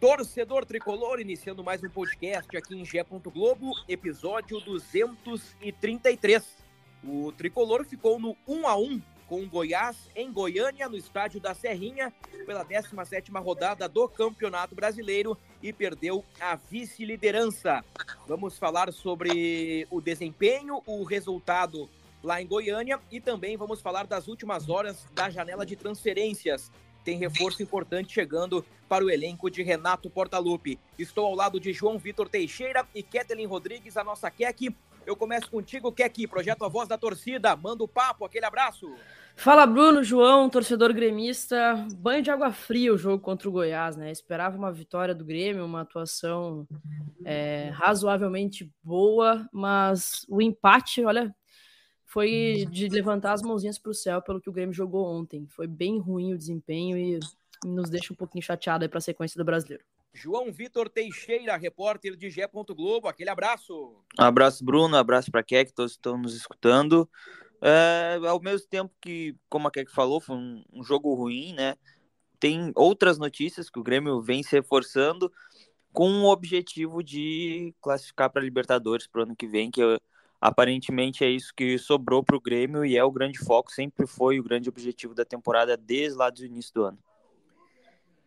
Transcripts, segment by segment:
Torcedor Tricolor, iniciando mais um podcast aqui em Gé. Globo, episódio 233. O Tricolor ficou no 1 a 1 com o Goiás em Goiânia, no estádio da Serrinha, pela 17ª rodada do Campeonato Brasileiro e perdeu a vice-liderança. Vamos falar sobre o desempenho, o resultado lá em Goiânia e também vamos falar das últimas horas da janela de transferências tem reforço importante chegando para o elenco de Renato Portaluppi. Estou ao lado de João Vitor Teixeira e Ketelin Rodrigues, a nossa Kek. Eu começo contigo, Kek, projeto A Voz da Torcida. Manda o papo, aquele abraço. Fala, Bruno, João, torcedor gremista. Banho de água fria o jogo contra o Goiás, né? Esperava uma vitória do Grêmio, uma atuação é, razoavelmente boa, mas o empate, olha, foi de levantar as mãozinhas para o céu pelo que o Grêmio jogou ontem. Foi bem ruim o desempenho e nos deixa um pouquinho chateado para a sequência do brasileiro. João Vitor Teixeira, repórter de Gé. Globo, aquele abraço. Um abraço, Bruno, um abraço para a Keck, todos estão nos escutando. É, ao mesmo tempo que, como a Keck falou, foi um, um, jogo ruim, né? Tem outras notícias que o Grêmio vem se reforçando com o objetivo de classificar para a Libertadores para o ano que vem, que eu Aparentemente é isso que sobrou para o Grêmio e é o grande foco, sempre foi o grande objetivo da temporada desde lá do início do ano.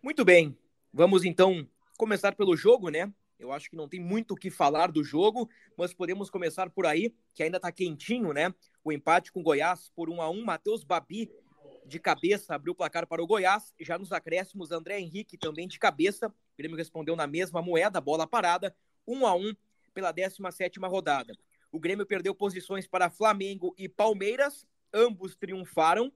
Muito bem, vamos então começar pelo jogo, né? Eu acho que não tem muito o que falar do jogo, mas podemos começar por aí, que ainda está quentinho, né? O empate com o Goiás por 1 a 1 Matheus Babi de cabeça abriu o placar para o Goiás. Já nos acréscimos, André Henrique também de cabeça. O Grêmio respondeu na mesma moeda, bola parada, 1 a 1 pela 17 rodada. O Grêmio perdeu posições para Flamengo e Palmeiras, ambos triunfaram.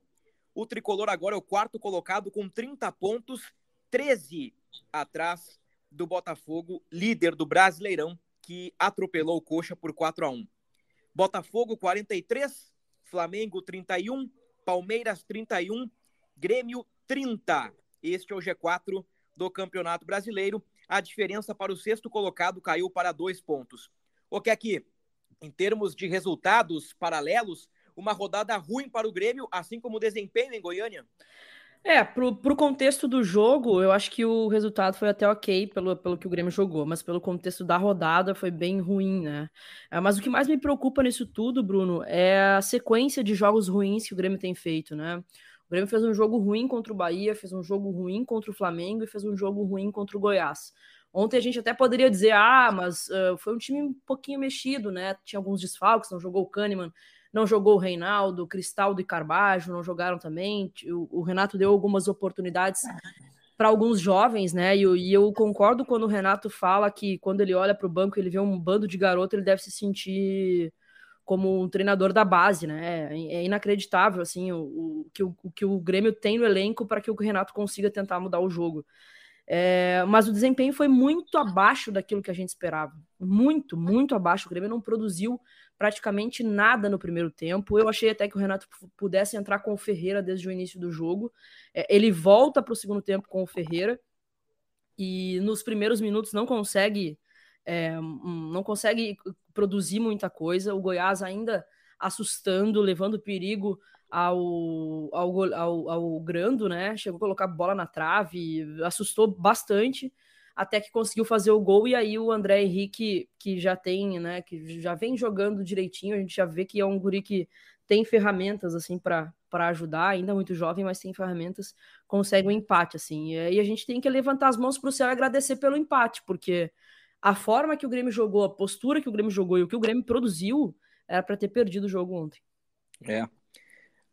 O tricolor agora é o quarto colocado com 30 pontos, 13 atrás do Botafogo, líder do Brasileirão, que atropelou o Coxa por 4 a 1. Botafogo 43, Flamengo 31, Palmeiras 31, Grêmio 30. Este é o G4 do Campeonato Brasileiro. A diferença para o sexto colocado caiu para dois pontos. O que aqui? Em termos de resultados paralelos, uma rodada ruim para o Grêmio, assim como o desempenho em Goiânia? É, pro, pro contexto do jogo, eu acho que o resultado foi até ok pelo, pelo que o Grêmio jogou, mas pelo contexto da rodada foi bem ruim, né? É, mas o que mais me preocupa nisso tudo, Bruno, é a sequência de jogos ruins que o Grêmio tem feito, né? O Grêmio fez um jogo ruim contra o Bahia, fez um jogo ruim contra o Flamengo e fez um jogo ruim contra o Goiás. Ontem a gente até poderia dizer, ah, mas uh, foi um time um pouquinho mexido, né? Tinha alguns desfalques, não jogou o Kahneman, não jogou o Reinaldo, Cristaldo e Carbajo não jogaram também. O, o Renato deu algumas oportunidades para alguns jovens, né? E, e, eu concordo quando o Renato fala que quando ele olha para o banco, ele vê um bando de garoto, ele deve se sentir como um treinador da base, né? É, é inacreditável assim o, o, que o, o que o Grêmio tem no elenco para que o Renato consiga tentar mudar o jogo. É, mas o desempenho foi muito abaixo daquilo que a gente esperava. Muito, muito abaixo. O Grêmio não produziu praticamente nada no primeiro tempo. Eu achei até que o Renato pudesse entrar com o Ferreira desde o início do jogo. É, ele volta para o segundo tempo com o Ferreira e nos primeiros minutos não consegue é, não consegue produzir muita coisa. O Goiás ainda assustando, levando perigo ao, ao, ao, ao Grando, né? Chegou a colocar bola na trave, assustou bastante, até que conseguiu fazer o gol. E aí o André Henrique, que já tem, né? Que já vem jogando direitinho, a gente já vê que é um guri que tem ferramentas assim para ajudar, ainda muito jovem, mas tem ferramentas, consegue um empate assim. E a gente tem que levantar as mãos para o céu e agradecer pelo empate, porque a forma que o Grêmio jogou, a postura que o Grêmio jogou e o que o Grêmio produziu era para ter perdido o jogo ontem. É,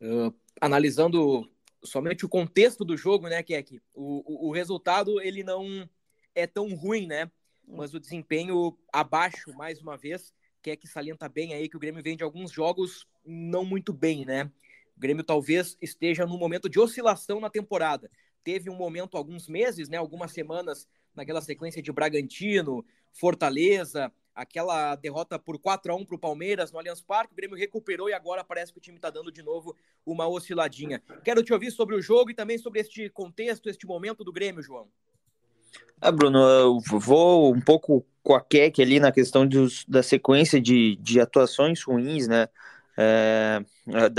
Uh, analisando somente o contexto do jogo, né, Keck? O, o, o resultado, ele não é tão ruim, né? Mas o desempenho abaixo, mais uma vez, Keck salienta bem aí que o Grêmio vem de alguns jogos não muito bem, né? O Grêmio talvez esteja num momento de oscilação na temporada. Teve um momento, alguns meses, né, algumas semanas, naquela sequência de Bragantino, Fortaleza, aquela derrota por 4 a 1 para o Palmeiras no Allianz Parque, o Grêmio recuperou e agora parece que o time está dando de novo uma osciladinha. Quero te ouvir sobre o jogo e também sobre este contexto, este momento do Grêmio, João. Ah, Bruno, eu vou um pouco com a Keck ali na questão dos, da sequência de, de atuações ruins, né? É,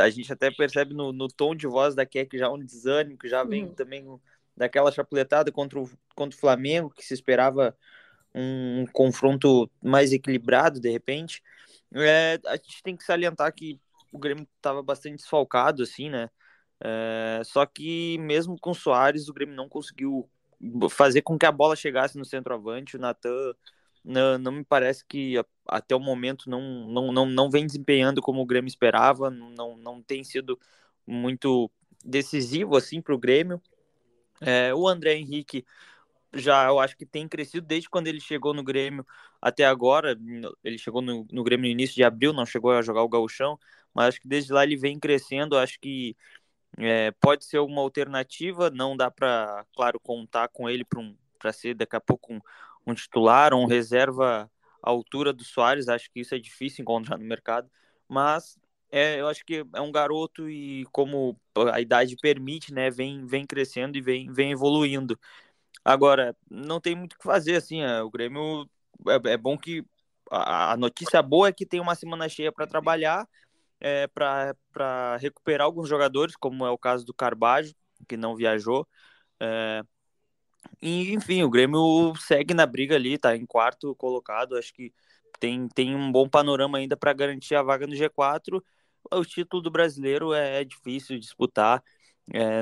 a gente até percebe no, no, tom de voz da Keck já um desânimo, que já vem uhum. também daquela chapuletada contra o, contra o Flamengo, que se esperava um confronto mais equilibrado de repente. É, a gente tem que salientar que o Grêmio estava bastante desfalcado, assim, né? É, só que mesmo com o Soares, o Grêmio não conseguiu fazer com que a bola chegasse no centroavante. O Natan não, não me parece que até o momento não, não, não, não vem desempenhando como o Grêmio esperava, não, não tem sido muito decisivo assim para o Grêmio. É, o André Henrique já eu acho que tem crescido desde quando ele chegou no Grêmio até agora. Ele chegou no, no Grêmio no início de abril, não chegou a jogar o gauchão, mas acho que desde lá ele vem crescendo. Acho que é, pode ser uma alternativa. Não dá para, claro, contar com ele para um, ser daqui a pouco um, um titular, um reserva à altura do Soares. Acho que isso é difícil encontrar no mercado, mas é, eu acho que é um garoto e como a idade permite, né, vem, vem crescendo e vem, vem evoluindo. Agora, não tem muito o que fazer, assim, é, o Grêmio é, é bom que a, a, notícia boa é que tem uma semana cheia para trabalhar, é, para recuperar alguns jogadores, como é o caso do Carbajo, que não viajou. É, e, enfim, o Grêmio segue na briga ali, tá em quarto colocado, acho que tem, tem um bom panorama ainda para garantir a vaga no G4. O título do brasileiro é, é difícil disputar. É,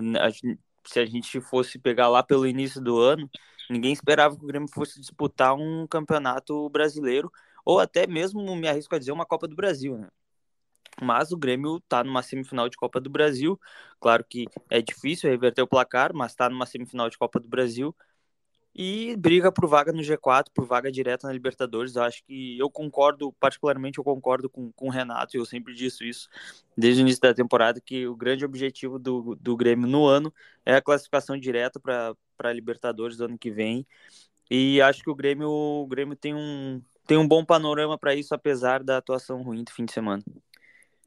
se a gente fosse pegar lá pelo início do ano, ninguém esperava que o Grêmio fosse disputar um campeonato brasileiro, ou até mesmo, me arrisco a dizer, uma Copa do Brasil, né? Mas o Grêmio está numa semifinal de Copa do Brasil. Claro que é difícil reverter o placar, mas está numa semifinal de Copa do Brasil e briga por vaga no G4, por vaga direta na Libertadores. Eu acho que eu concordo, particularmente eu concordo com, com o Renato, eu sempre disse isso desde o início da temporada, que o grande objetivo do, do Grêmio no ano é a classificação direta para a Libertadores do ano que vem. E acho que o Grêmio, o Grêmio tem, um, tem um bom panorama para isso, apesar da atuação ruim do fim de semana.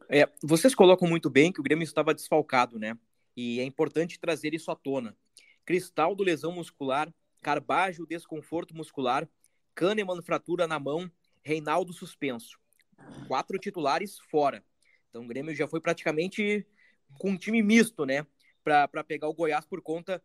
É, vocês colocam muito bem que o Grêmio estava desfalcado, né? E é importante trazer isso à tona. Cristal do lesão muscular, Carbajo, desconforto muscular, Kahneman, fratura na mão, Reinaldo suspenso. Quatro titulares fora. Então o Grêmio já foi praticamente com um time misto, né? Para pegar o Goiás por conta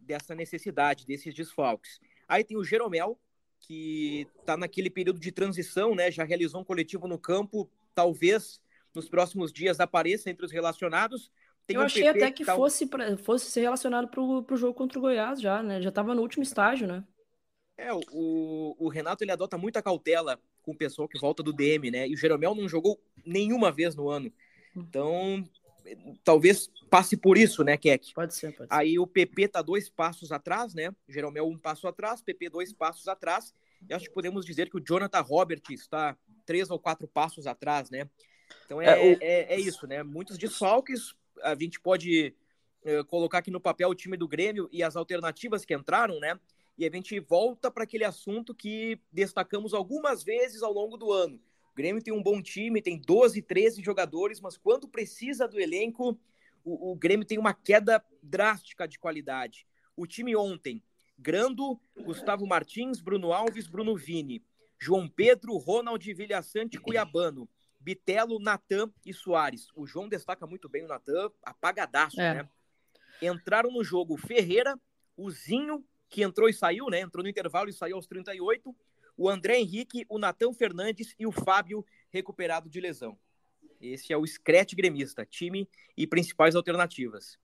dessa necessidade, desses desfalques. Aí tem o Jeromel, que está naquele período de transição, né? Já realizou um coletivo no campo, talvez nos próximos dias apareça entre os relacionados. Tem eu achei PP até que, tá... fosse, pra, fosse ser relacionado para o jogo contra o Goiás já, né? Já estava no último estágio, né? É, o, o Renato ele adota muita cautela com o pessoal que volta do DM, né? E o Jeromel não jogou nenhuma vez no ano. Então, talvez passe por isso, né, Keck? Pode ser, pode ser. Aí o PP tá dois passos atrás, né? Jeromel um passo atrás, PP dois passos atrás. E acho que podemos dizer que o Jonathan Robert está três ou quatro passos atrás, né? Então é, é, o... é, é isso, né? Muitos desfalques, a gente pode uh, colocar aqui no papel o time do Grêmio e as alternativas que entraram, né? E a gente volta para aquele assunto que destacamos algumas vezes ao longo do ano. O Grêmio tem um bom time, tem 12, 13 jogadores, mas quando precisa do elenco, o, o Grêmio tem uma queda drástica de qualidade. O time ontem, Grando, Gustavo Martins, Bruno Alves, Bruno Vini, João Pedro, Ronald Vilhaçante, Cuiabano, Bitelo, Natan e Soares. O João destaca muito bem o Natan, apagadaço, é. né? Entraram no jogo Ferreira, o Zinho, que entrou e saiu, né? Entrou no intervalo e saiu aos 38. O André Henrique, o Natan Fernandes e o Fábio recuperado de lesão. Esse é o Screte gremista, time e principais alternativas.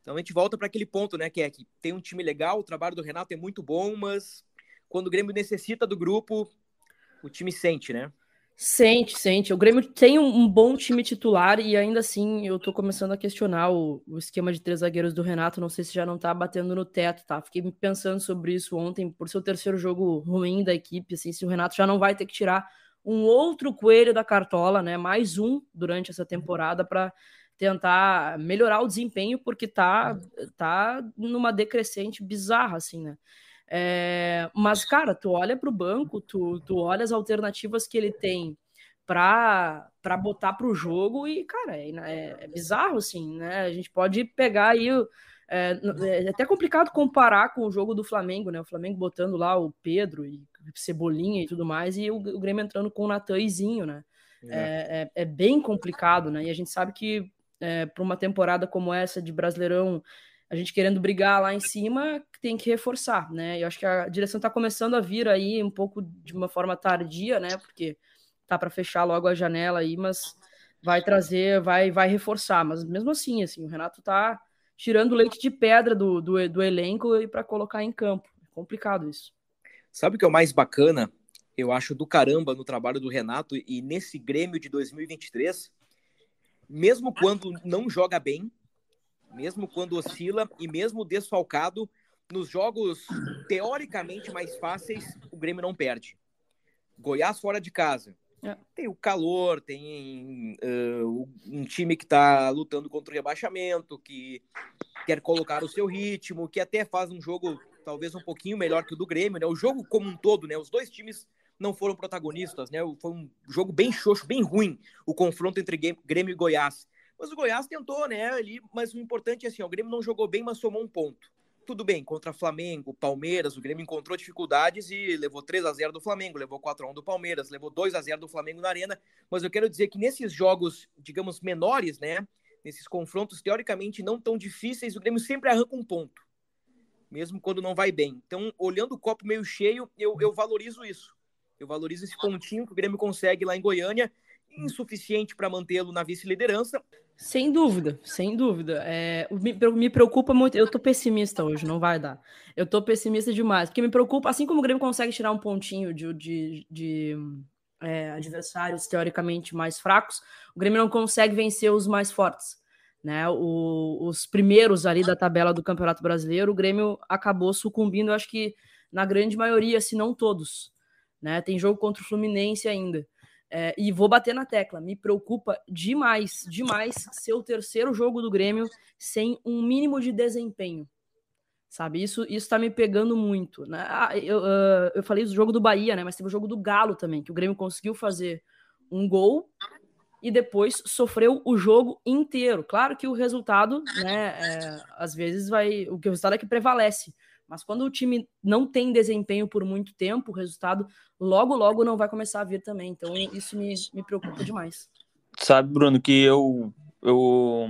Então a gente volta para aquele ponto, né, que é que tem um time legal, o trabalho do Renato é muito bom, mas quando o Grêmio necessita do grupo, o time sente, né? Sente, sente. O Grêmio tem um, bom time titular e ainda assim eu tô começando a questionar o, o, esquema de três zagueiros do Renato. Não sei se já não tá batendo no teto, tá? Fiquei pensando sobre isso ontem, por ser o terceiro jogo ruim da equipe, assim, se o Renato já não vai ter que tirar um outro coelho da cartola, né? Mais um durante essa temporada para tentar melhorar o desempenho, porque tá, tá numa decrescente bizarra, assim, né? É, mas, cara, tu olha para o banco, tu, tu olha as alternativas que ele tem para botar para o jogo e, cara, é, é, é, bizarro, assim, né? A gente pode pegar aí. É, é, até complicado comparar com o jogo do Flamengo, né? O Flamengo botando lá o Pedro e Cebolinha e tudo mais, e o, o Grêmio entrando com o Natan e Zinho, né? É. É, é, bem complicado, né? E a gente sabe que é, para uma temporada como essa de Brasileirão a gente querendo brigar lá em cima, tem que reforçar, né? Eu acho que a direção está começando a vir aí um pouco de uma forma tardia, né? Porque tá para fechar logo a janela aí, mas vai trazer, vai, vai reforçar. Mas mesmo assim, assim, o Renato tá tirando leite de pedra do, do, do elenco e para colocar em campo. É complicado isso. Sabe o que é o mais bacana? Eu acho do caramba no trabalho do Renato e nesse Grêmio de 2023, mesmo quando não joga bem, mesmo quando oscila e mesmo desfalcado, nos jogos teoricamente mais fáceis, o Grêmio não perde. Goiás fora de casa. É. Tem o calor, tem uh, um time que está lutando contra o rebaixamento, que quer colocar o seu ritmo, que até faz um jogo talvez um pouquinho melhor que o do Grêmio, né? O jogo como um todo, né? Os dois times não foram protagonistas, né? Foi um jogo bem xoxo, bem ruim, o confronto entre Grêmio e Goiás. Mas o Goiás tentou, né? Ali, mas o importante é assim: ó, o Grêmio não jogou bem, mas somou um ponto. Tudo bem, contra Flamengo, Palmeiras, o Grêmio encontrou dificuldades e levou 3 a 0 do Flamengo, levou 4 a 1 do Palmeiras, levou 2 a 0 do Flamengo na Arena. Mas eu quero dizer que nesses jogos, digamos, menores, né? Nesses confrontos teoricamente não tão difíceis, o Grêmio sempre arranca um ponto, mesmo quando não vai bem. Então, olhando o copo meio cheio, eu, eu valorizo isso. Eu valorizo esse pontinho que o Grêmio consegue lá em Goiânia insuficiente para mantê-lo na vice-liderança. Sem dúvida, sem dúvida. É, me, me, preocupa muito. Eu tô pessimista hoje, não vai dar. Eu tô pessimista demais, porque me preocupa, assim como o Grêmio consegue tirar um pontinho de, de, de é, adversários teoricamente mais fracos, o Grêmio não consegue vencer os mais fortes. Né, o, os primeiros ali da tabela do Campeonato Brasileiro, o Grêmio acabou sucumbindo, acho que na grande maioria, se não todos. Né? Tem jogo contra o Fluminense ainda. É, e vou bater na tecla, me preocupa demais, demais ser o terceiro jogo do Grêmio sem um mínimo de desempenho. Sabe, isso isso tá me pegando muito. Né? Ah, eu, uh, eu falei do jogo do Bahia, né? Mas teve o jogo do Galo também, que o Grêmio conseguiu fazer um gol e depois sofreu o jogo inteiro. Claro que o resultado, né, é, às vezes vai. O que o resultado é que prevalece. Mas quando o time não tem desempenho por muito tempo, o resultado logo, logo não vai começar a vir também. Então isso me, me preocupa demais. Sabe, Bruno, que eu, eu,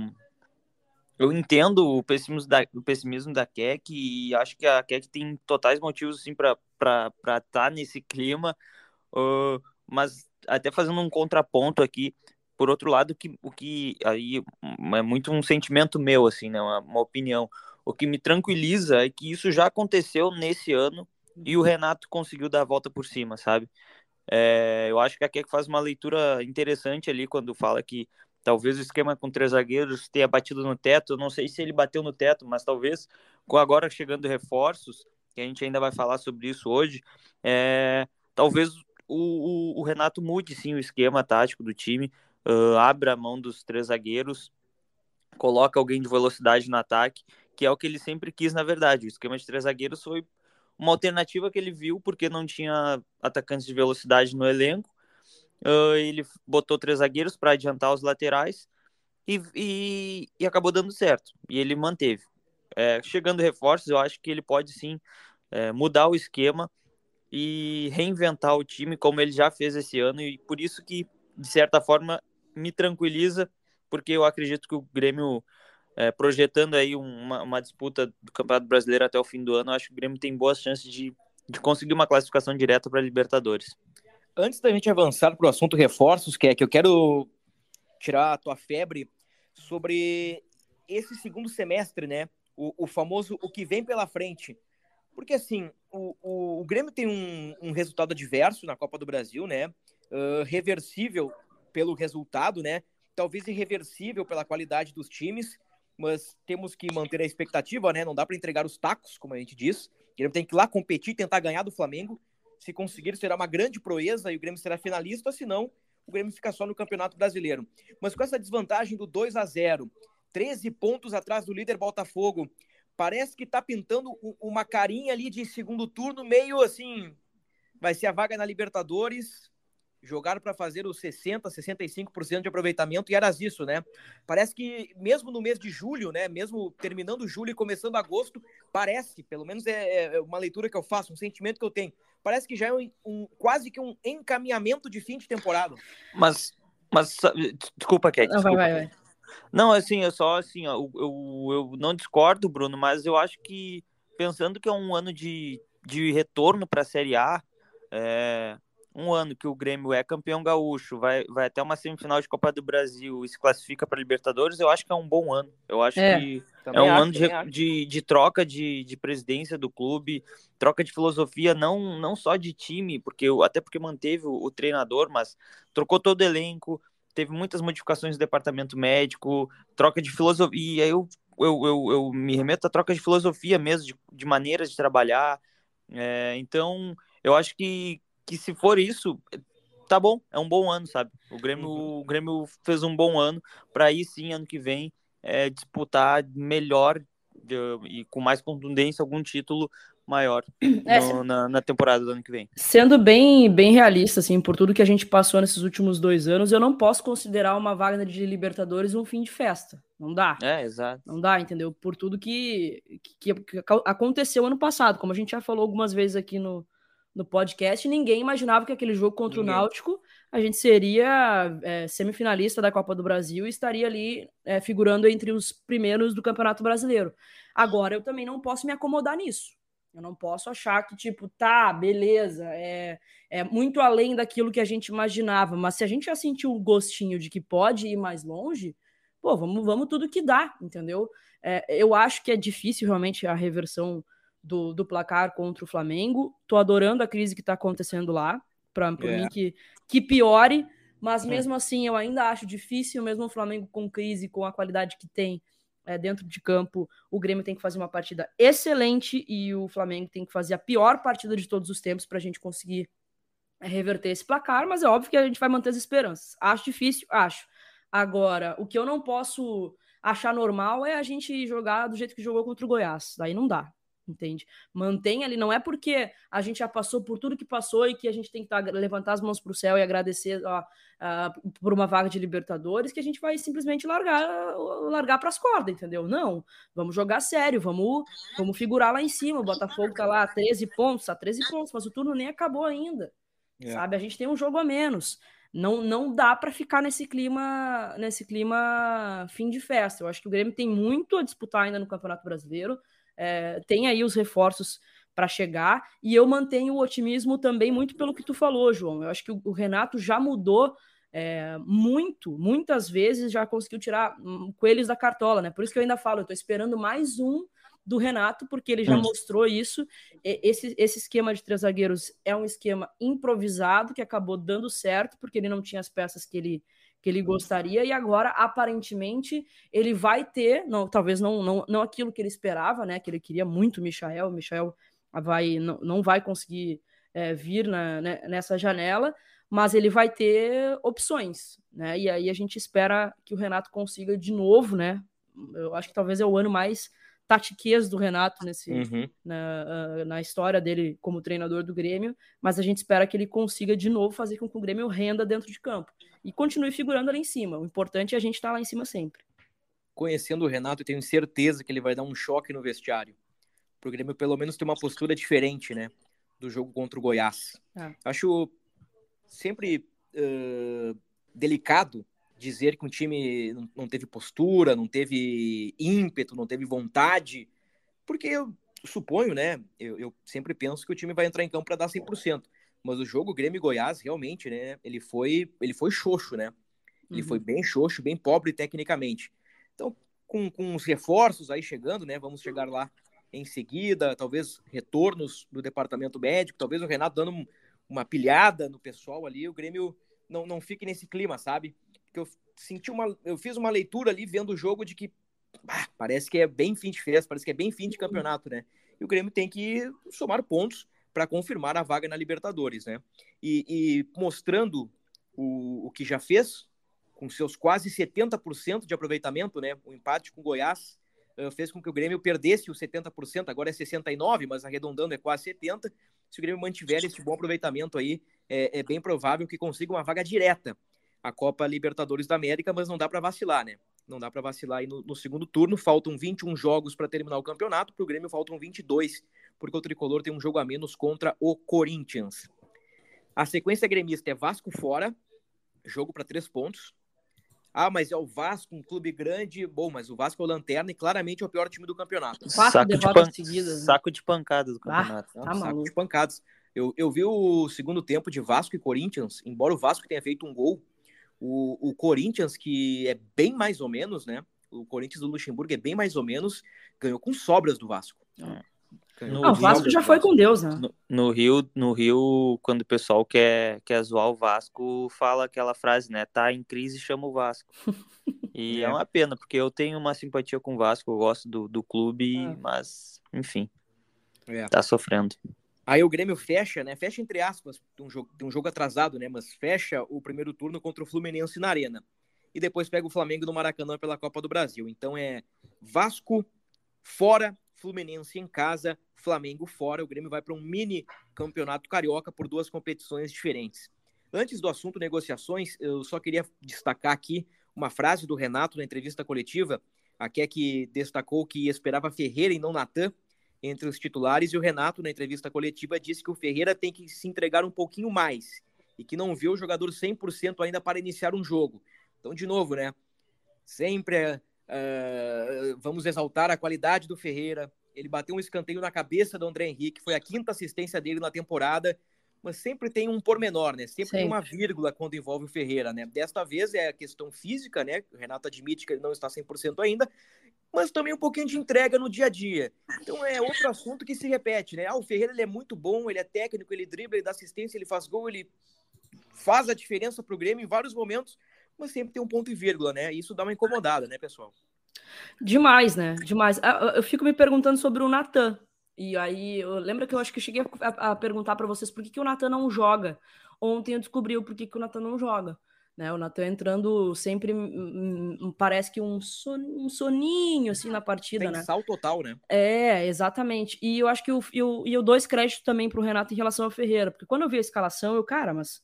eu entendo o pessimismo da, o pessimismo da Keck e acho que a Keck tem totais motivos assim, para estar tá nesse clima. Uh, mas até fazendo um contraponto aqui, por outro lado, que, o que aí é muito um sentimento meu, assim, né, uma, uma opinião o que me tranquiliza é que isso já aconteceu nesse ano e o Renato conseguiu dar a volta por cima, sabe? É, eu acho que a Keck faz uma leitura interessante ali quando fala que talvez o esquema com três zagueiros tenha batido no teto. Eu não sei se ele bateu no teto, mas talvez com agora chegando reforços, que a gente ainda vai falar sobre isso hoje, é, talvez o, o, o, Renato mude sim o esquema tático do time, uh, abra a mão dos três zagueiros, coloca alguém de velocidade no ataque que é o que ele sempre quis, na verdade. O esquema de três zagueiros foi uma alternativa que ele viu porque não tinha atacantes de velocidade no elenco. Uh, ele botou três zagueiros para adiantar os laterais e, e, e, acabou dando certo. E ele manteve. É, chegando reforços, eu acho que ele pode sim é, mudar o esquema e reinventar o time como ele já fez esse ano. E por isso que, de certa forma, me tranquiliza, porque eu acredito que o Grêmio é, projetando aí uma, uma, disputa do Campeonato Brasileiro até o fim do ano, acho que o Grêmio tem boas chances de, de conseguir uma classificação direta para a Libertadores. Antes da gente avançar para o assunto reforços, que é que eu quero tirar a tua febre sobre esse segundo semestre, né? O, o famoso o que vem pela frente. Porque assim, o, o, o Grêmio tem um, um, resultado adverso na Copa do Brasil, né? uh, reversível pelo resultado, né? Talvez irreversível pela qualidade dos times, mas temos que manter a expectativa, né? Não dá para entregar os tacos, como a gente diz. O Grêmio tem que ir lá competir, tentar ganhar do Flamengo. Se conseguir, será uma grande proeza e o Grêmio será finalista, senão o Grêmio fica só no Campeonato Brasileiro. Mas com essa desvantagem do 2 a 0 13 pontos atrás do líder Botafogo, parece que tá pintando uma carinha ali de segundo turno, meio assim. Vai ser a vaga na Libertadores, jogar para fazer os 60, 65% de aproveitamento e era isso, né? Parece que mesmo no mês de julho, né, mesmo terminando julho e começando agosto, parece, pelo menos é, é uma leitura que eu faço, um sentimento que eu tenho, parece que já é um, um quase que um encaminhamento de fim de temporada. Mas, mas desculpa, desculpa. Não, vai, vai, vai. Não, assim, eu só assim, ó, eu, eu, eu não discordo, Bruno, mas eu acho que pensando que é um ano de, de retorno para a Série A, é, um ano que o Grêmio é campeão gaúcho, vai, vai até uma semifinal de Copa do Brasil e se classifica para Libertadores, eu acho que é um bom ano. Eu acho é, que é um acho, ano de, de, de, troca de, de presidência do clube, troca de filosofia, não, não só de time, porque até porque manteve o, o treinador, mas trocou todo o elenco, teve muitas modificações no departamento médico, troca de filosofia. E aí eu, eu, eu, eu me remeto à troca de filosofia mesmo, de, de maneiras de trabalhar. É, então, eu acho que, que se for isso, tá bom, é um bom ano, sabe? O Grêmio, uhum. o Grêmio fez um bom ano para aí sim, ano que vem, é, disputar melhor de, e com mais contundência algum título maior é, no, na, na, temporada do ano que vem. Sendo bem, bem realista, assim, por tudo que a gente passou nesses últimos dois anos, eu não posso considerar uma vaga de Libertadores um fim de festa. Não dá. É, exato. Não dá, entendeu? Por tudo que, que, que aconteceu ano passado, como a gente já falou algumas vezes aqui no, no podcast, ninguém imaginava que aquele jogo contra ninguém. o Náutico a gente seria é, semifinalista da Copa do Brasil e estaria ali é, figurando entre os primeiros do Campeonato Brasileiro. Agora, eu também não posso me acomodar nisso. Eu não posso achar que, tipo, tá, beleza, é, é muito além daquilo que a gente imaginava, mas se a gente já sentiu o gostinho de que pode ir mais longe, pô, vamos, vamos tudo que dá, entendeu? É, eu acho que é difícil realmente a reversão do, do placar contra o Flamengo. Tô adorando a crise que tá acontecendo lá, para é. mim que, que piore, mas é. mesmo assim eu ainda acho difícil, mesmo o Flamengo com crise, com a qualidade que tem, é, dentro de campo, o Grêmio tem que fazer uma partida excelente e o Flamengo tem que fazer a pior partida de todos os tempos para a gente conseguir é, reverter esse placar, mas é óbvio que a gente vai manter as esperanças. Acho difícil? Acho. Agora, o que eu não posso achar normal é a gente jogar do jeito que jogou contra o Goiás. Daí não dá entende? Mantém ali, não é porque a gente já passou por tudo que passou e que a gente tem que tá, levantar as mãos para o céu e agradecer ó, uh, por uma vaga de Libertadores que a gente vai simplesmente largar largar para as cordas, entendeu? Não, vamos jogar sério, vamos, vamos figurar lá em cima. O Botafogo tá lá 13 pontos, tá 13 pontos, mas o turno nem acabou ainda. É. Sabe? A gente tem um jogo a menos. Não, não dá para ficar nesse clima nesse clima fim de festa. Eu acho que o Grêmio tem muito a disputar ainda no Campeonato Brasileiro é, tem aí os reforços para chegar, e eu mantenho o otimismo também muito pelo que tu falou, João. Eu acho que o, Renato já mudou é, muito, muitas vezes já conseguiu tirar hum, coelhos da cartola, né? Por isso que eu ainda falo, eu tô esperando mais um do Renato, porque ele já hum. mostrou isso. Esse, esse esquema de três zagueiros é um esquema improvisado que acabou dando certo, porque ele não tinha as peças que ele que ele gostaria, e agora, aparentemente, ele vai ter, não, talvez não, não, não aquilo que ele esperava, né? Que ele queria muito o Michael, o Michael vai, não, não vai conseguir é, vir na, né, nessa janela, mas ele vai ter opções, né? E aí a gente espera que o Renato consiga de novo, né? Eu acho que talvez é o ano mais tatiquez do Renato nesse, uhum. na, na história dele como treinador do Grêmio, mas a gente espera que ele consiga de novo fazer com que o Grêmio renda dentro de campo e continue figurando ali em cima. O importante é a gente estar tá lá em cima sempre. Conhecendo o Renato, eu tenho certeza que ele vai dar um choque no vestiário. O Grêmio, pelo menos, ter uma postura diferente, né? Do jogo contra o Goiás. Ah. Acho sempre uh, delicado dizer que um time não, teve postura, não teve ímpeto, não teve vontade, porque eu suponho, né? Eu, eu sempre penso que o time vai entrar em campo para dar 100%. Mas o jogo Grêmio Goiás, realmente, né? Ele foi, ele foi xoxo, né? Ele uhum. foi bem xoxo, bem pobre tecnicamente. Então, com, com os reforços aí chegando, né? Vamos chegar lá em seguida, talvez retornos do departamento médico, talvez o Renato dando uma pilhada no pessoal ali, o Grêmio não, não fique nesse clima, sabe? Porque eu senti uma. Eu fiz uma leitura ali vendo o jogo de que ah, parece que é bem fim de festa, parece que é bem fim de campeonato, né? E o Grêmio tem que somar pontos para confirmar a vaga na Libertadores, né? E, e mostrando o, o que já fez, com seus quase 70% de aproveitamento, né? O empate com o Goiás uh, fez com que o Grêmio perdesse os 70%, agora é 69%, mas arredondando é quase 70%. Se o Grêmio mantiver esse bom aproveitamento aí, é, é bem provável que consiga uma vaga direta à Copa Libertadores da América, mas não dá para vacilar, né? Não dá para vacilar aí no, no, segundo turno. Faltam 21 jogos para terminar o campeonato. Para o Grêmio faltam 22, porque o tricolor tem um jogo a menos contra o Corinthians. A sequência gremista é Vasco fora, jogo para três pontos. Ah, mas é o Vasco, um clube grande. Bom, mas o Vasco é o lanterna e claramente é o pior time do campeonato. Saco de, pan... seguidas, né? Saco de pancadas do campeonato. Ah, tá saco de pancadas. Eu, eu vi o segundo tempo de Vasco e Corinthians, embora o Vasco tenha feito um gol, o, o Corinthians, que é bem mais ou menos, né? O Corinthians do Luxemburgo é bem mais ou menos, ganhou com sobras do Vasco. É. No ah, o Vasco já foi com Deus, né? No, no, Rio, no Rio, quando o pessoal quer, quer zoar o Vasco, fala aquela frase, né? Tá em crise, chama o Vasco. E é. é uma pena, porque eu tenho uma simpatia com o Vasco, eu gosto do, do clube, é. mas, enfim, é. tá sofrendo. Aí o Grêmio fecha, né? Fecha entre aspas, um jogo, um jogo atrasado, né? Mas fecha o primeiro turno contra o Fluminense na Arena. E depois pega o Flamengo no Maracanã pela Copa do Brasil. Então é Vasco fora, Fluminense em casa, Flamengo fora. O Grêmio vai para um mini campeonato carioca por duas competições diferentes. Antes do assunto negociações, eu só queria destacar aqui uma frase do Renato na entrevista coletiva, aqui é que destacou que esperava Ferreira e não Natan entre os titulares, e o Renato, na entrevista coletiva, disse que o Ferreira tem que se entregar um pouquinho mais e que não vê o jogador 100% ainda para iniciar um jogo. Então, de novo, né? Sempre uh, vamos exaltar a qualidade do Ferreira. Ele bateu um escanteio na cabeça do André Henrique, foi a quinta assistência dele na temporada, mas sempre tem um pormenor, né? Sempre, sempre, tem uma vírgula quando envolve o Ferreira, né? Desta vez é a questão física, né? O Renato admite que ele não está 100% ainda, mas também um pouquinho de entrega no dia a dia. Então é outro assunto que se repete, né? Ah, o Ferreira ele é muito bom, ele é técnico, ele dribla, ele dá assistência, ele faz gol, ele faz a diferença para o Grêmio em vários momentos, mas sempre tem um ponto e vírgula, né? Isso dá uma incomodada, né, pessoal? Demais, né? Demais. Ah, eu fico me perguntando sobre o Natan. E aí, eu lembro que eu acho que eu cheguei a, a perguntar para vocês por que, que o Natan não joga. Ontem eu descobri o porquê que o Natan não joga. Né, o Natan entrando sempre, hum, hum, parece que um, son, um soninho assim na partida, Tem né? sal total, né? É, exatamente. E eu acho que eu, eu, eu dou esse crédito também pro Renato em relação ao Ferreira, porque quando eu vi a escalação, eu, cara, mas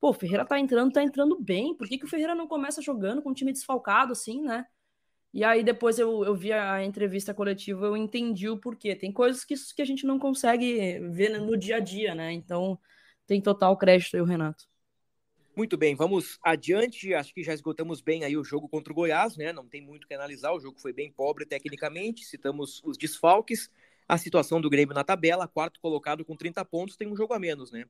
pô, o Ferreira tá entrando, tá entrando bem. Por que, que o Ferreira não começa jogando com um time desfalcado assim, né? E aí depois eu, eu vi a entrevista coletiva, eu entendi o porquê. Tem coisas que, que a gente não consegue ver no dia a dia, né? Então tem total crédito aí o Renato. Muito bem, vamos adiante. Acho que já esgotamos bem aí o jogo contra o Goiás, né? Não tem muito o que analisar. O jogo foi bem pobre tecnicamente. Citamos os desfalques, a situação do Grêmio na tabela, quarto colocado com 30 pontos, tem um jogo a menos, né?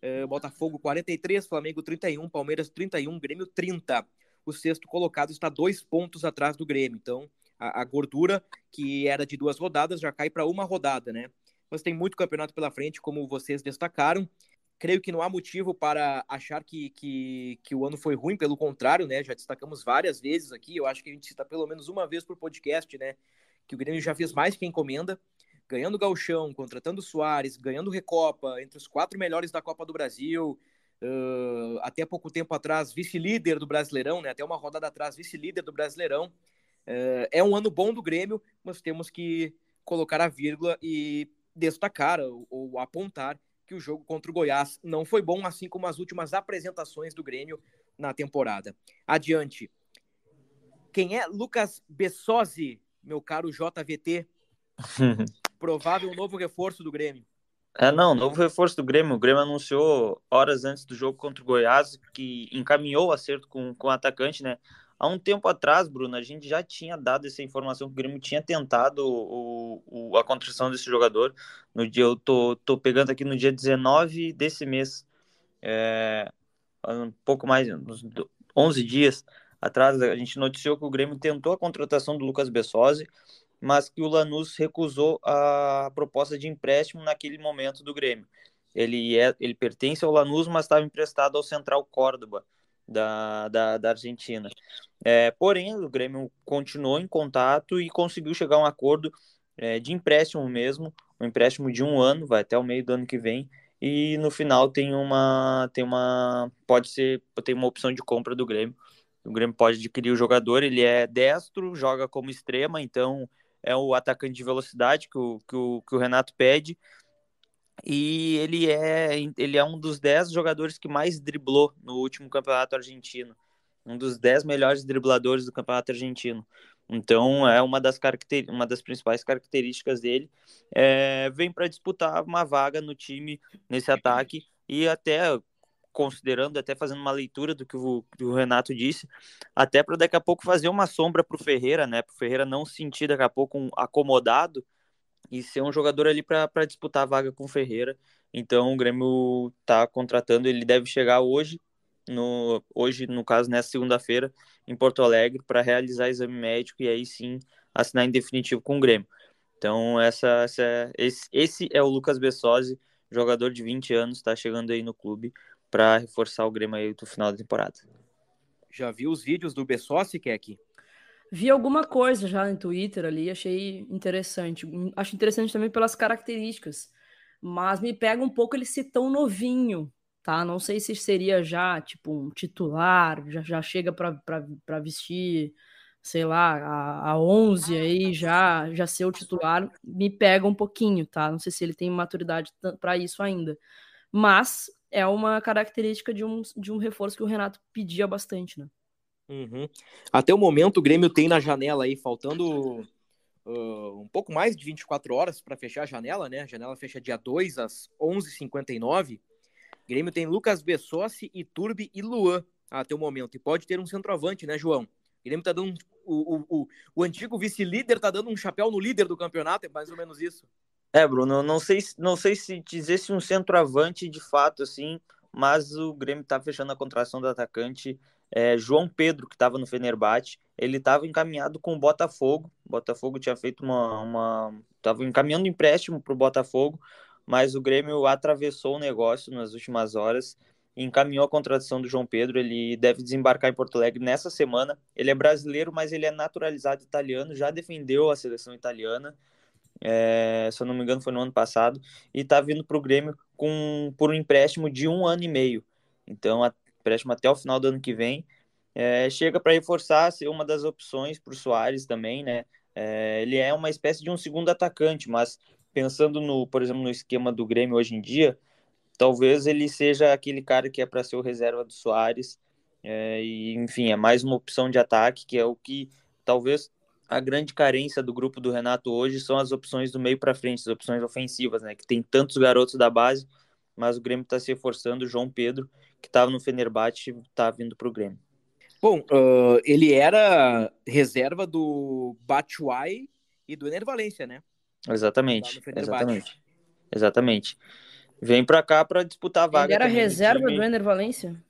É, Botafogo 43, Flamengo 31, Palmeiras 31, Grêmio 30. O sexto colocado está dois pontos atrás do Grêmio. Então, a, a gordura, que era de duas rodadas, já cai para uma rodada, né? Mas tem muito campeonato pela frente, como vocês destacaram creio que não há motivo para achar que, que, que o ano foi ruim, pelo contrário, né? Já destacamos várias vezes aqui, eu acho que a gente cita pelo menos uma vez por podcast, né? Que o Grêmio já fez mais que encomenda, ganhando Galchão, contratando Soares, ganhando Recopa, entre os quatro melhores da Copa do Brasil. Uh, até pouco tempo atrás, vice-líder do Brasileirão, né? Até uma rodada atrás, vice-líder do Brasileirão. Uh, é um ano bom do Grêmio, mas temos que colocar a vírgula e destacar ou, ou apontar que o jogo contra o Goiás não foi bom, assim como as últimas apresentações do Grêmio na temporada. Adiante. Quem é Lucas Bessosi, meu caro JVT? Provável novo reforço do Grêmio. É, não, novo reforço do Grêmio. O Grêmio anunciou horas antes do jogo contra o Goiás que encaminhou o acerto com, com o atacante, né? Há um tempo atrás, Bruno, a gente já tinha dado essa informação que o Grêmio tinha tentado o, o, a contratação desse jogador. No dia, eu tô, tô pegando aqui no dia 19 desse mês, é, um pouco mais, uns 11 dias atrás, a gente noticiou que o Grêmio tentou a contratação do Lucas Bessosi, mas que o Lanús recusou a proposta de empréstimo naquele momento do Grêmio. ele, é, ele pertence ao Lanús, mas estava emprestado ao Central Córdoba, da, da, da Argentina. É, porém, o Grêmio continuou em contato e conseguiu chegar a um acordo é, de empréstimo mesmo, um empréstimo de um ano, vai até o meio do ano que vem, e no final tem uma, tem uma, pode ser, tem uma opção de compra do Grêmio. O Grêmio pode adquirir o jogador, ele é destro, joga como extrema, então é o atacante de velocidade que o, que o, que o Renato pede. E ele é, ele é um dos 10 jogadores que mais driblou no último campeonato argentino. Um dos 10 melhores dribladores do campeonato argentino. Então, é uma das, caracter... uma das principais características dele. É... Vem para disputar uma vaga no time nesse ataque e até considerando, até fazendo uma leitura do que o, que o Renato disse, até para daqui a pouco fazer uma sombra para o Ferreira, né? Para o Ferreira não se sentir daqui a pouco um acomodado e ser um jogador ali para disputar a vaga com o Ferreira. Então o Grêmio está contratando, ele deve chegar hoje, no, hoje, no caso, nessa segunda-feira, em Porto Alegre, para realizar exame médico e aí sim assinar em definitivo com o Grêmio. Então, essa, essa, esse, esse é o Lucas Bessosi, jogador de 20 anos, está chegando aí no clube para reforçar o Grêmio aí do final da temporada. Já viu os vídeos do Bessosi, Keck? Vi alguma coisa já no Twitter ali, achei interessante. Acho interessante também pelas características, mas me pega um pouco ele ser tão novinho, tá? Não sei se seria já, tipo, um titular, já, já chega para vestir, sei lá, a, a 11 aí, já, já ser o titular, me pega um pouquinho, tá? Não sei se ele tem maturidade para isso ainda. Mas é uma característica de um, de um reforço que o Renato pedia bastante, né? Uhum. Até o momento, o Grêmio tem na janela aí, faltando uh, um pouco mais de 24 horas para fechar a janela, né? A janela fecha dia 2 às 11h59. Grêmio tem Lucas Bessossi, Iturbe e Luan até o momento. E pode ter um centroavante, né, João? O Grêmio tá dando. Um, o, o, o, o antigo vice-líder tá dando um chapéu no líder do campeonato, é mais ou menos isso. É, Bruno, não sei, não sei se dizer se um centroavante de fato, assim, mas o Grêmio tá fechando a contratação do atacante é, João Pedro, que estava no Fenerbahçe, ele estava encaminhado com o Botafogo. O Botafogo tinha feito uma. uma estava encaminhando empréstimo para o Botafogo, mas o Grêmio atravessou o negócio nas últimas horas e encaminhou a contratação do João Pedro. Ele deve desembarcar em Porto Alegre nessa semana. Ele é brasileiro, mas ele é naturalizado italiano, já defendeu a seleção italiana. É, se eu não me engano, foi no ano passado, e está vindo para o Grêmio com, por um empréstimo de um ano e meio. Então, empréstimo até o final do ano que vem. É, chega para reforçar, ser uma das opções para o Soares também, né? É, ele é uma espécie de um segundo atacante, mas pensando no, por exemplo, no esquema do Grêmio hoje em dia, talvez ele seja aquele cara que é para ser o reserva do Soares. É, e, enfim, é mais uma opção de ataque, que é o que talvez a grande carência do grupo do Renato hoje são as opções do meio para frente, as opções ofensivas, né? Que tem tantos garotos da base, mas o Grêmio está se reforçando. O João Pedro que estava no Fenerbahçe está vindo para o Grêmio. Bom, uh, ele era reserva do Batshuayi e do Ener Valência, né? Exatamente, exatamente. Exatamente. Vem para cá para disputar a vaga. Ele era reserva do, do Ener Valência?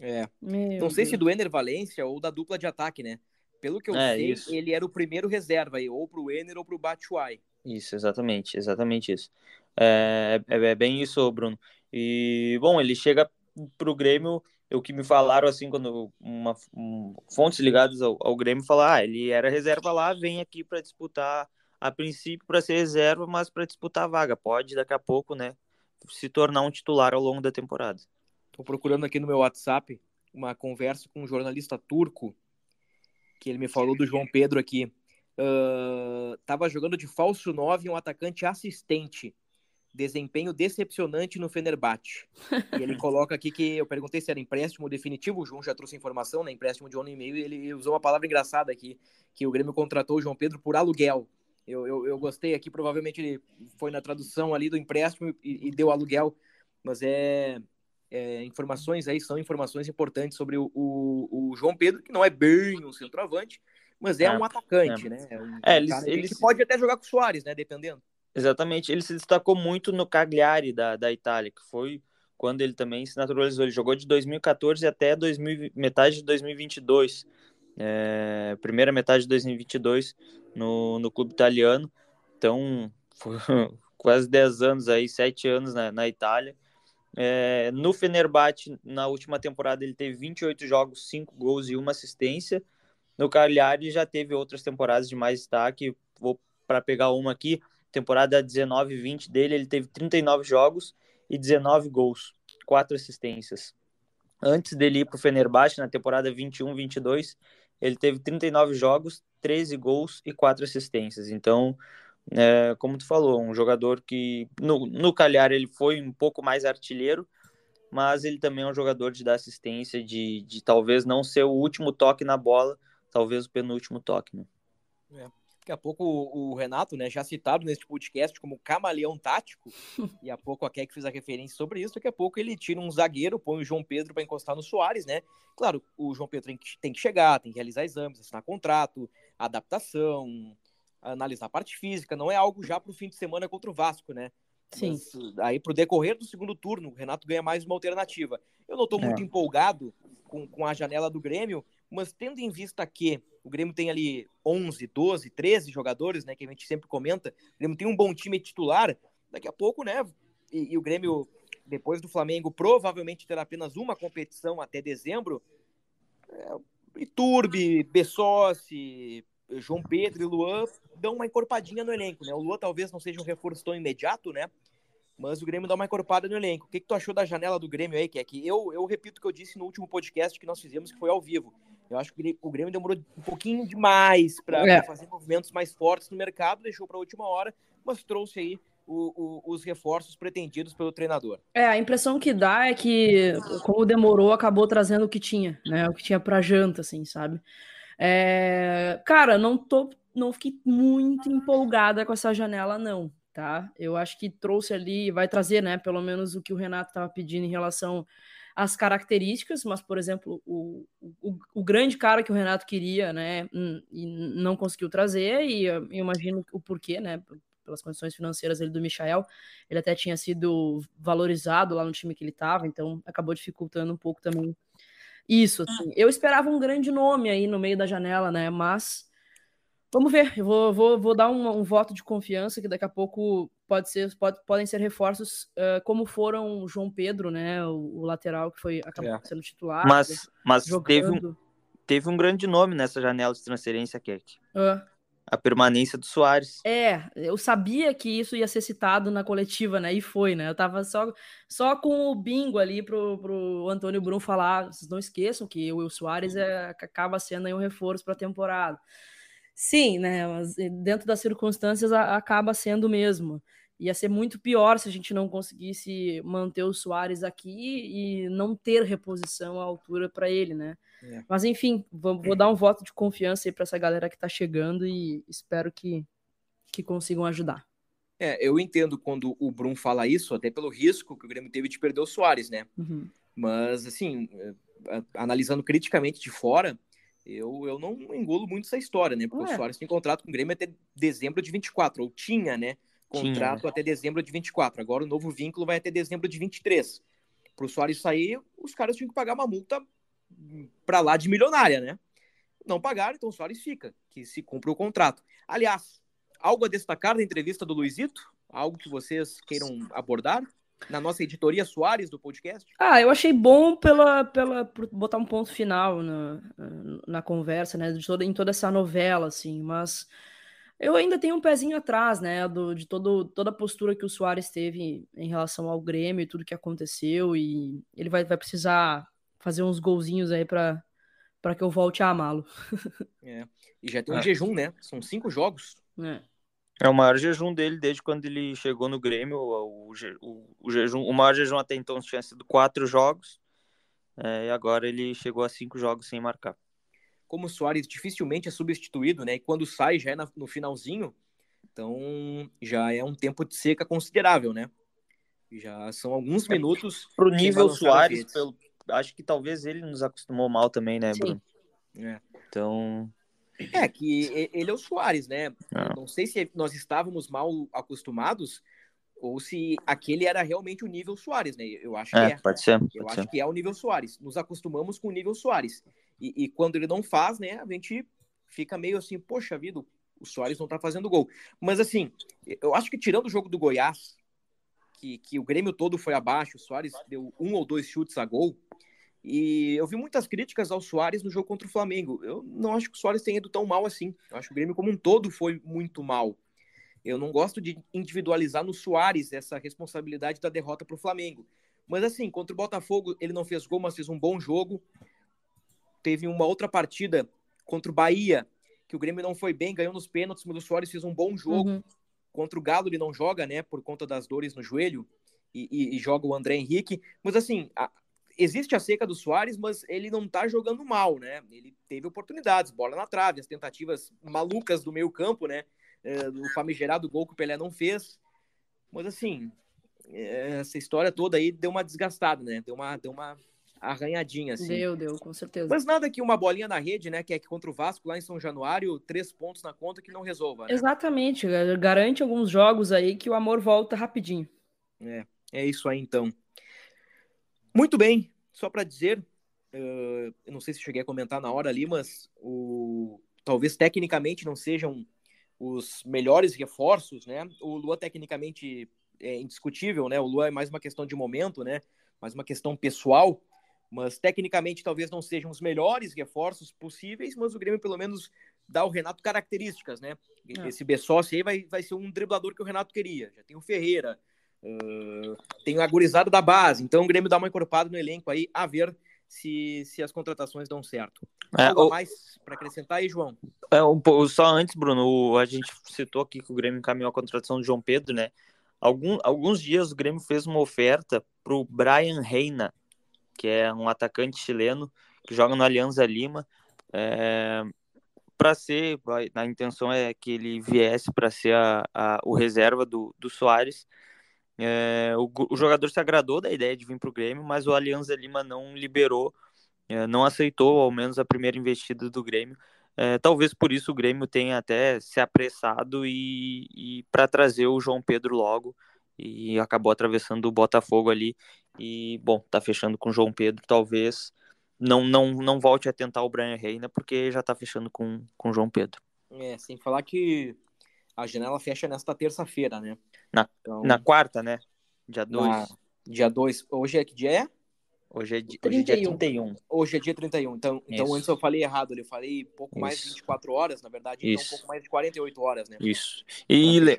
É. Meu Não sei Deus. se do Ener Valência ou da dupla de ataque, né? Pelo que eu é, sei, isso. ele era o primeiro reserva aí, ou pro Ener ou pro Batshuayi. Isso, exatamente, exatamente isso. É, é, é, bem isso, Bruno. E, bom, ele chega para o Grêmio, o que me falaram assim, quando uma, um, fontes ligadas ao, ao Grêmio falar, ah, ele era reserva lá, vem aqui para disputar, a princípio para ser reserva, mas para disputar a vaga. Pode daqui a pouco, né, se tornar um titular ao longo da temporada. Estou procurando aqui no meu WhatsApp uma conversa com um jornalista turco que ele me falou do João Pedro aqui. Uh, tava jogando de falso 9 um atacante assistente desempenho decepcionante no Fenerbahçe. e ele coloca aqui que eu perguntei se era empréstimo definitivo, o João já trouxe informação, né? Empréstimo de um ano e meio, e ele usou uma palavra engraçada aqui, que o Grêmio contratou o João Pedro por aluguel. Eu, eu, eu gostei aqui, provavelmente ele foi na tradução ali do empréstimo e, e deu aluguel, mas é, é, informações aí, são informações importantes sobre o, o, o, João Pedro, que não é bem um centroavante, mas é, é um atacante, é. né? É um, é, eles, eles... pode até jogar com o Soares, né? Dependendo. Exatamente, ele se destacou muito no Cagliari da, da Itália, que foi quando ele também se naturalizou. Ele jogou de 2014 até 2000, metade de 2022, é, primeira metade de 2022 no, no clube italiano. Então, foi quase 10 anos aí, 7 anos na, na Itália. É, no Fenerbahçe, na última temporada, ele teve 28 jogos, 5 gols e uma assistência. No Cagliari já teve outras temporadas de mais destaque. Vou para pegar uma aqui. Temporada 19 20 dele, ele teve 39 jogos e 19 gols, 4 assistências. Antes dele ir para o Fenerbahçe, na temporada 21-22, ele teve 39 jogos, 13 gols e 4 assistências. Então, é, como tu falou, um jogador que no, no Cagliari ele foi um pouco mais artilheiro, mas ele também é um jogador de dar assistência, de, de talvez não ser o último toque na bola, talvez o penúltimo toque. Né? É. Daqui a pouco o Renato, né, já citado neste podcast como camaleão tático, e há pouco a Keck fez a referência sobre isso, daqui a pouco ele tira um zagueiro, põe o João Pedro para encostar no Soares, né? Claro, o João Pedro tem que, tem que chegar, tem que realizar exames, assinar contrato, adaptação, analisar a parte física, não é algo já para o fim de semana contra o Vasco, né? Sim. Mas, aí para o decorrer do segundo turno, o Renato ganha mais uma alternativa. Eu não estou muito É. empolgado com, com a janela do Grêmio, mas tendo em vista que o Grêmio tem ali 11, 12, 13 jogadores, né, que a gente sempre comenta, o Grêmio tem um bom time titular, daqui a pouco, né, e, e o Grêmio, depois do Flamengo, provavelmente terá apenas uma competição até dezembro, é, Iturbe, Bessossi, João Pedro e Luan dão uma encorpadinha no elenco, né, o Luan talvez não seja um reforço tão imediato, né, mas o Grêmio dá uma encorpada no elenco. O que, que tu achou da janela do Grêmio aí, que é que eu, eu repito o que eu disse no último podcast que nós fizemos, que foi ao vivo. Eu acho que o Grêmio demorou um pouquinho demais para É. fazer movimentos mais fortes no mercado, deixou para a última hora, mas trouxe aí o- o- os reforços pretendidos pelo treinador. É, a impressão que dá é que, como demorou, acabou trazendo o que tinha, né? O que tinha pra janta, assim, sabe? É, Cara, não tô, não fiquei muito empolgada com essa janela, não, tá? Eu acho que trouxe ali, vai trazer, né, pelo menos o que o Renato estava pedindo em relação às características, mas, por exemplo, o, o, o grande cara que o Renato queria, né, hum, e não conseguiu trazer, e eu imagino o porquê, né, pelas condições financeiras ele do Michael, ele até tinha sido valorizado lá no time que ele estava, então acabou dificultando um pouco também isso. Assim. Eu esperava um grande nome aí no meio da janela, né? Mas vamos ver. Eu vou, vou, vou dar um, um voto de confiança que daqui a pouco pode ser, pode, podem ser reforços uh, como foram o João Pedro, né? O, o lateral que foi acabou É. sendo titular. Mas, mas jogando. teve, um, teve um grande nome nessa janela de transferência, Keck. Ah. A permanência do Soares. É, eu sabia que isso ia ser citado na coletiva, né? E foi, né? Eu tava só, só com o bingo ali pro, pro Antônio Brum falar. Vocês não esqueçam que o Soares é, acaba sendo aí um reforço para a temporada. Sim, né? Mas dentro das circunstâncias a, acaba sendo mesmo. Ia ser muito pior se a gente não conseguisse manter o Soares aqui e não ter reposição à altura para ele, né? É. Mas enfim, vou, vou, dar um voto de confiança aí para essa galera que está chegando e espero que, que consigam ajudar. É, eu entendo quando o Brum fala isso, até pelo risco que o Grêmio teve de perder o Soares, né? Uhum. Mas, assim, analisando criticamente de fora, eu, eu não engulo muito essa história, né? Porque Ué. o Soares tem contrato com o Grêmio até dezembro de 24, ou tinha, né? Contrato Tinha. até dezembro de 24. Agora o novo vínculo vai até dezembro de 23. Para o Soares sair, os caras tinham que pagar uma multa para lá de milionária, né? Não pagaram, então o Soares fica, que se cumpre o contrato. Aliás, algo a destacar da entrevista do Luizito? Algo que vocês queiram abordar? Na nossa editoria Soares do podcast? Ah, eu achei bom pela, pela por botar um ponto final na, na conversa, né? De toda, em toda essa novela, assim, mas eu ainda tenho um pezinho atrás, né? Do, de todo, toda a postura que o Soares teve em relação ao Grêmio e tudo que aconteceu, e ele vai, vai precisar fazer uns golzinhos aí para para que eu volte a amá-lo. É. E já tem um É. jejum, né? São cinco jogos. É. É o maior jejum dele desde quando ele chegou no Grêmio. O, o, o, o jejum, o maior jejum até então tinha sido quatro jogos. é, e agora ele chegou a cinco jogos sem marcar. Como o Soares dificilmente é substituído, né? E quando sai já é na- no finalzinho, então já é um tempo de seca considerável, né? Já são alguns minutos. Pro nível Soares, pelo, acho que talvez ele nos acostumou mal também, né, Sim. Bruno? É. Então, É, que ele é o Soares, né? Não. Não sei se nós estávamos mal acostumados ou se aquele era realmente o nível Soares, né? Eu acho que é, é. pode ser. Eu Pode acho ser. que é o nível Soares. Nos acostumamos com o nível Soares. E, e quando ele não faz, né, a gente fica meio assim, poxa vida, o Soares não tá fazendo gol. Mas assim, eu acho que tirando o jogo do Goiás, que, que o Grêmio todo foi abaixo, o Soares deu um ou dois chutes a gol. E eu vi muitas críticas ao Soares no jogo contra o Flamengo. Eu não acho que o Soares tenha ido tão mal assim. Eu acho que o Grêmio como um todo foi muito mal. Eu não gosto de individualizar no Soares essa responsabilidade da derrota para o Flamengo. Mas assim, contra o Botafogo, ele não fez gol, mas fez um bom jogo. Teve uma outra partida contra o Bahia, que o Grêmio não foi bem, ganhou nos pênaltis, mas o Soares fez um bom jogo. Uhum. Contra o Galo ele não joga, né, por conta das dores no joelho, e, e, e joga o André Henrique. Mas assim, a, existe a seca do Soares, mas ele não tá jogando mal, né? Ele teve oportunidades, bola na trave, as tentativas malucas do meio campo, né? É, o famigerado gol que o Pelé não fez. Mas assim, é, essa história toda aí deu uma desgastada, né? Deu uma, deu uma arranhadinha, assim. Deu, deu, com certeza. Mas nada que uma bolinha na rede, né? Que é que contra o Vasco lá em São Januário, três pontos na conta que não resolva. Né? Exatamente, garante alguns jogos aí que o amor volta rapidinho. É, é isso aí então. Muito bem, só para dizer, uh, eu não sei se cheguei a comentar na hora ali, mas o, talvez tecnicamente não sejam os melhores reforços, né? O Lua tecnicamente é indiscutível, né? O Lua é mais uma questão de momento, né? Mais uma questão pessoal, mas tecnicamente talvez não sejam os melhores reforços possíveis, mas o Grêmio pelo menos dá ao Renato características, né? É. Esse Bessossi aí vai, vai ser um driblador que o Renato queria. Já tem o Ferreira, uh, tem o agorizado da base, então o Grêmio dá uma encorpada no elenco aí, a ver se, se as contratações dão certo. É, Algo o... mais para acrescentar aí, João? É, um, só antes, Bruno, a gente citou aqui que o Grêmio encaminhou a contratação do João Pedro, né? Algum, alguns dias o Grêmio fez uma oferta para o Brian Reina, que é um atacante chileno que joga no Alianza Lima, é, para ser, a intenção é que ele viesse para ser a, a, o reserva do, do Soares. É, o, o, jogador se agradou da ideia de vir para o Grêmio, mas o Alianza Lima não liberou, é, não aceitou ao menos a primeira investida do Grêmio. É, talvez por isso o Grêmio tenha até se apressado e, e para trazer o João Pedro logo e acabou atravessando o Botafogo ali e bom tá fechando com o João Pedro talvez não não não volte a tentar o Brian Reina porque já tá fechando com com o João Pedro é sem falar que a janela fecha nesta terça-feira né na, então, na quarta né dia 2 dia 2 hoje é que dia é Hoje é, dia, hoje é dia 31. Hoje é dia 31. Então, então antes eu falei errado ali. Eu falei pouco mais de 24 horas, na verdade. Então, Isso. um pouco mais de 48 horas, né? Isso. E le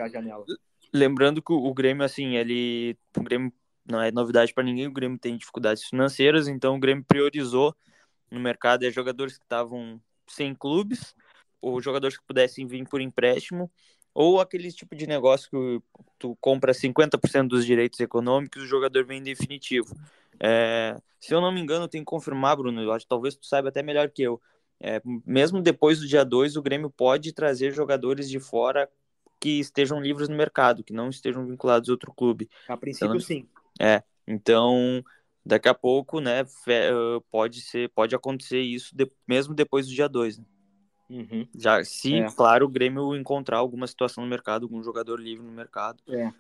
lembrando que o Grêmio, assim, ele. O Grêmio não é novidade para ninguém. O Grêmio tem dificuldades financeiras. Então, o Grêmio priorizou no mercado é jogadores que estavam sem clubes, ou jogadores que pudessem vir por empréstimo, ou aquele tipo de negócio que tu compra 50% dos direitos econômicos e o jogador vem em definitivo. É, se eu não me engano, tem que confirmar, Bruno, eu acho talvez tu saiba até melhor que eu. É, mesmo depois do dia 2, o Grêmio pode trazer jogadores de fora que estejam livres no mercado, que não estejam vinculados a outro clube. A princípio, então, sim. É, então daqui a pouco, né, pode ser, pode acontecer isso de, mesmo depois do dia 2, né? Uhum. Já, se, é. claro, o Grêmio encontrar alguma situação no mercado, algum jogador livre no mercado. É.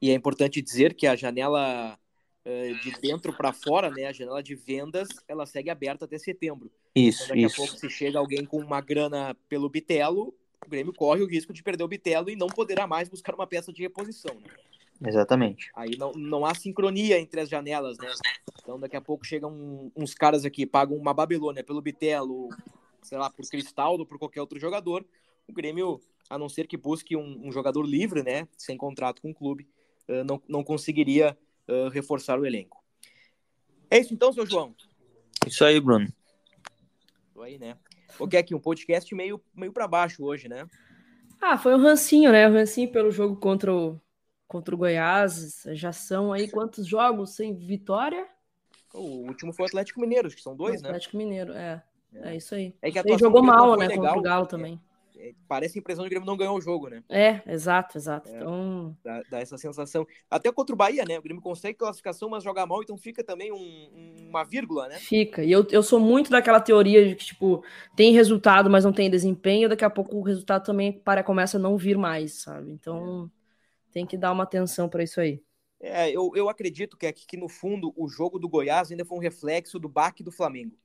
E é importante dizer que a janela uh, de dentro para fora, né, a janela de vendas, ela segue aberta até setembro. Isso, então, daqui isso. a pouco, se chega alguém com uma grana pelo Bitelo, o Grêmio corre o risco de perder o Bitelo e não poderá mais buscar uma peça de reposição. Né? Exatamente. Aí não, não há sincronia entre as janelas, né? Então daqui a pouco chegam uns caras aqui, pagam uma Babilônia pelo Bitelo, sei lá, por Cristaldo, por qualquer outro jogador, o Grêmio, a não ser que busque um, um jogador livre, né, sem contrato com o clube, uh, não, não conseguiria uh, reforçar o elenco. É isso então, seu João? Isso aí, Bruno. Isso aí, né? O que é que um podcast meio, meio para baixo hoje, né? Ah, foi um rancinho, né? O um rancinho pelo jogo contra o, contra o Goiás. Já são aí quantos jogos sem vitória? O último foi o Atlético Mineiro, acho que são dois, o Atlético né? Mineiro, é. É isso aí. É que Ele jogou mal, né, legal, contra o Galo também. É, parece a impressão de que o Grêmio não ganhou o jogo, né? É, exato, exato. É, então... Dá, dá, essa sensação. Até contra o Bahia, né? O Grêmio consegue classificação, mas joga mal, então fica também um, uma vírgula, né? Fica. E eu, eu sou muito daquela teoria de que, tipo, tem resultado, mas não tem desempenho, daqui a pouco o resultado também para começa a não vir mais, sabe? Então é. Tem que dar uma atenção para isso aí. É, eu, eu acredito que aqui que no fundo o jogo do Goiás ainda foi um reflexo do baque do Flamengo.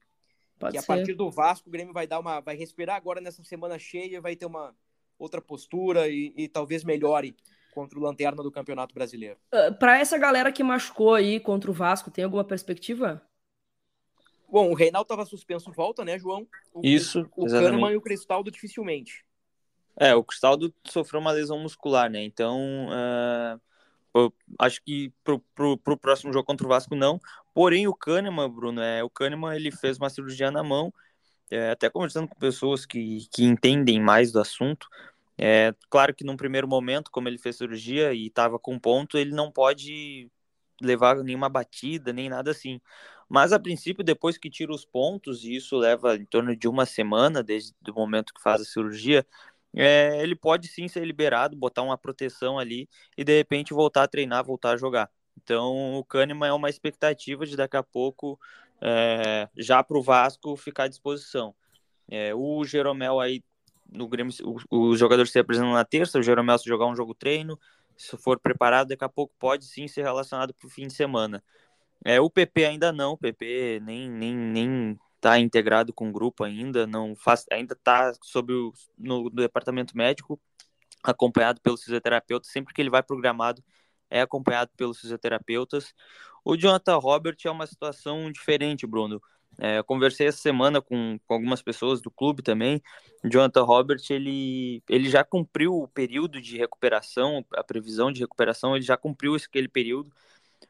Pode que ser. a partir do Vasco o Grêmio vai dar uma, vai respirar agora nessa semana cheia, vai ter uma outra postura e, e talvez melhore contra o Lanterna do Campeonato Brasileiro. Uh, Para essa galera que machucou aí contra o Vasco, tem alguma perspectiva? Bom, o Reinaldo estava suspenso, volta, né, João? O, Isso, O exatamente. Kahneman e o Cristaldo dificilmente. É, o Cristaldo sofreu uma lesão muscular, né? Então, eu acho que pro, pro, pro próximo jogo contra o Vasco não. Porém, o Kahneman, Bruno, é, o Kahneman ele fez uma cirurgia na mão, é, até conversando com pessoas que, que entendem mais do assunto. É, claro que num primeiro momento, como ele fez cirurgia e estava com ponto, ele não pode levar nenhuma batida, nem nada assim. Mas a princípio, depois que tira os pontos, e isso leva em torno de uma semana, desde o momento que faz a cirurgia, é, ele pode sim ser liberado, botar uma proteção ali e de repente voltar a treinar, voltar a jogar. Então o Kahneman é uma expectativa de daqui a pouco é, já para o Vasco ficar à disposição. É, o Jeromel aí no Grêmio, os jogadores se apresentam na terça, o Jeromel se jogar um jogo treino, se for preparado, daqui a pouco pode sim ser relacionado para o fim de semana. É, o PP ainda não, o PP nem, nem, nem tá integrado com o grupo ainda, não faz, ainda tá sob o, no, no departamento médico, acompanhado pelos fisioterapeutas, sempre que ele vai programado é acompanhado pelos fisioterapeutas. O Jonathan Robert é uma situação diferente, Bruno. É, conversei essa semana com, com, algumas pessoas do clube também. O Jonathan Robert ele, ele já cumpriu o período de recuperação, a previsão de recuperação, ele já cumpriu aquele período.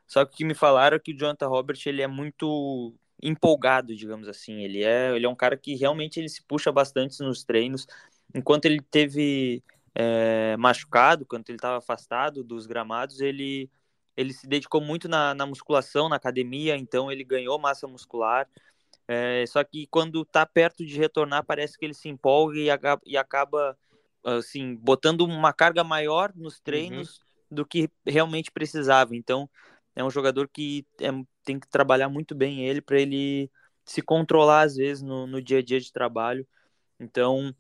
Só que o que me falaram é que o Jonathan Robert ele é muito empolgado, digamos assim. Ele é, ele é um cara que realmente ele se puxa bastante nos treinos. Enquanto ele teve é, machucado, quando ele estava afastado dos gramados, ele, ele se dedicou muito na, na musculação, na academia, então ele ganhou massa muscular. É, só que quando está perto de retornar, parece que ele se empolga e acaba, e acaba assim, botando uma carga maior nos treinos uhum. do que realmente precisava. Então, é um jogador que é, tem que trabalhar muito bem ele para ele se controlar às vezes no, no dia a dia de trabalho. Então,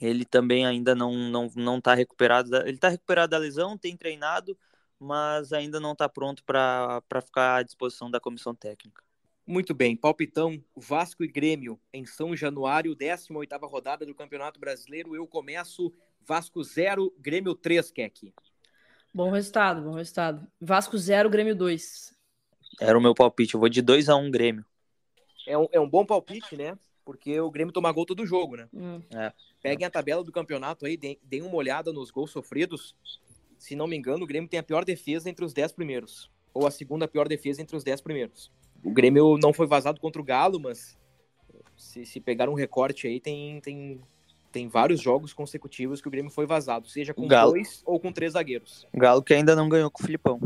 ele também ainda não não não está recuperado. Da, ele está recuperado da lesão, tem treinado, mas ainda não está pronto para ficar à disposição da comissão técnica. Muito bem, palpitão Vasco e Grêmio em São Januário, 18ª rodada do Campeonato Brasileiro. Eu começo Vasco 0, Grêmio 3, Keck. Bom resultado, bom resultado. Vasco 0, Grêmio 2. Era o meu palpite, eu vou de 2 a 1 um, Grêmio. É um, é um bom palpite, né? Porque o Grêmio toma gol todo jogo, né? Hum. É. Peguem a tabela do campeonato aí, deem uma olhada nos gols sofridos. Se não me engano, o Grêmio tem a pior defesa entre os 10 primeiros. Ou a segunda pior defesa entre os 10 primeiros. O Grêmio não foi vazado contra o Galo, mas se, se pegar um recorte aí, tem, tem, tem vários jogos consecutivos que o Grêmio foi vazado, seja com Galo. dois ou com três zagueiros. O Galo que ainda não ganhou com o Filipão.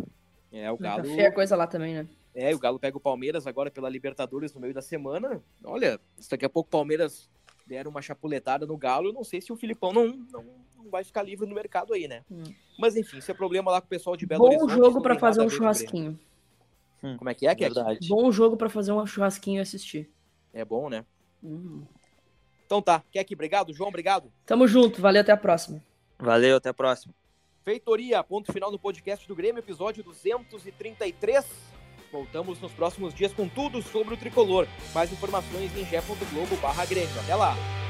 É, o Galo. Tá feia coisa lá também, né? É, o Galo pega o Palmeiras agora pela Libertadores no meio da semana. Olha, se daqui a pouco o Palmeiras der uma chapuletada no Galo, eu não sei se o Filipão não, não, não vai ficar livre no mercado aí, né? Hum. Mas enfim, isso é problema lá com o pessoal de Belo Bom Horizonte. jogo não para fazer um churrasquinho. Como é que é? Verdade. Bom jogo para fazer um churrasquinho e assistir. É bom, né? Hum. Então tá, Keck, obrigado. João, obrigado. Tamo junto, valeu, até a próxima. Valeu, até a próxima. Feitoria, ponto final no podcast do Grêmio, episódio 233. Voltamos nos próximos dias com tudo sobre o tricolor. Mais informações em g.globo barra Grêmio. Até lá!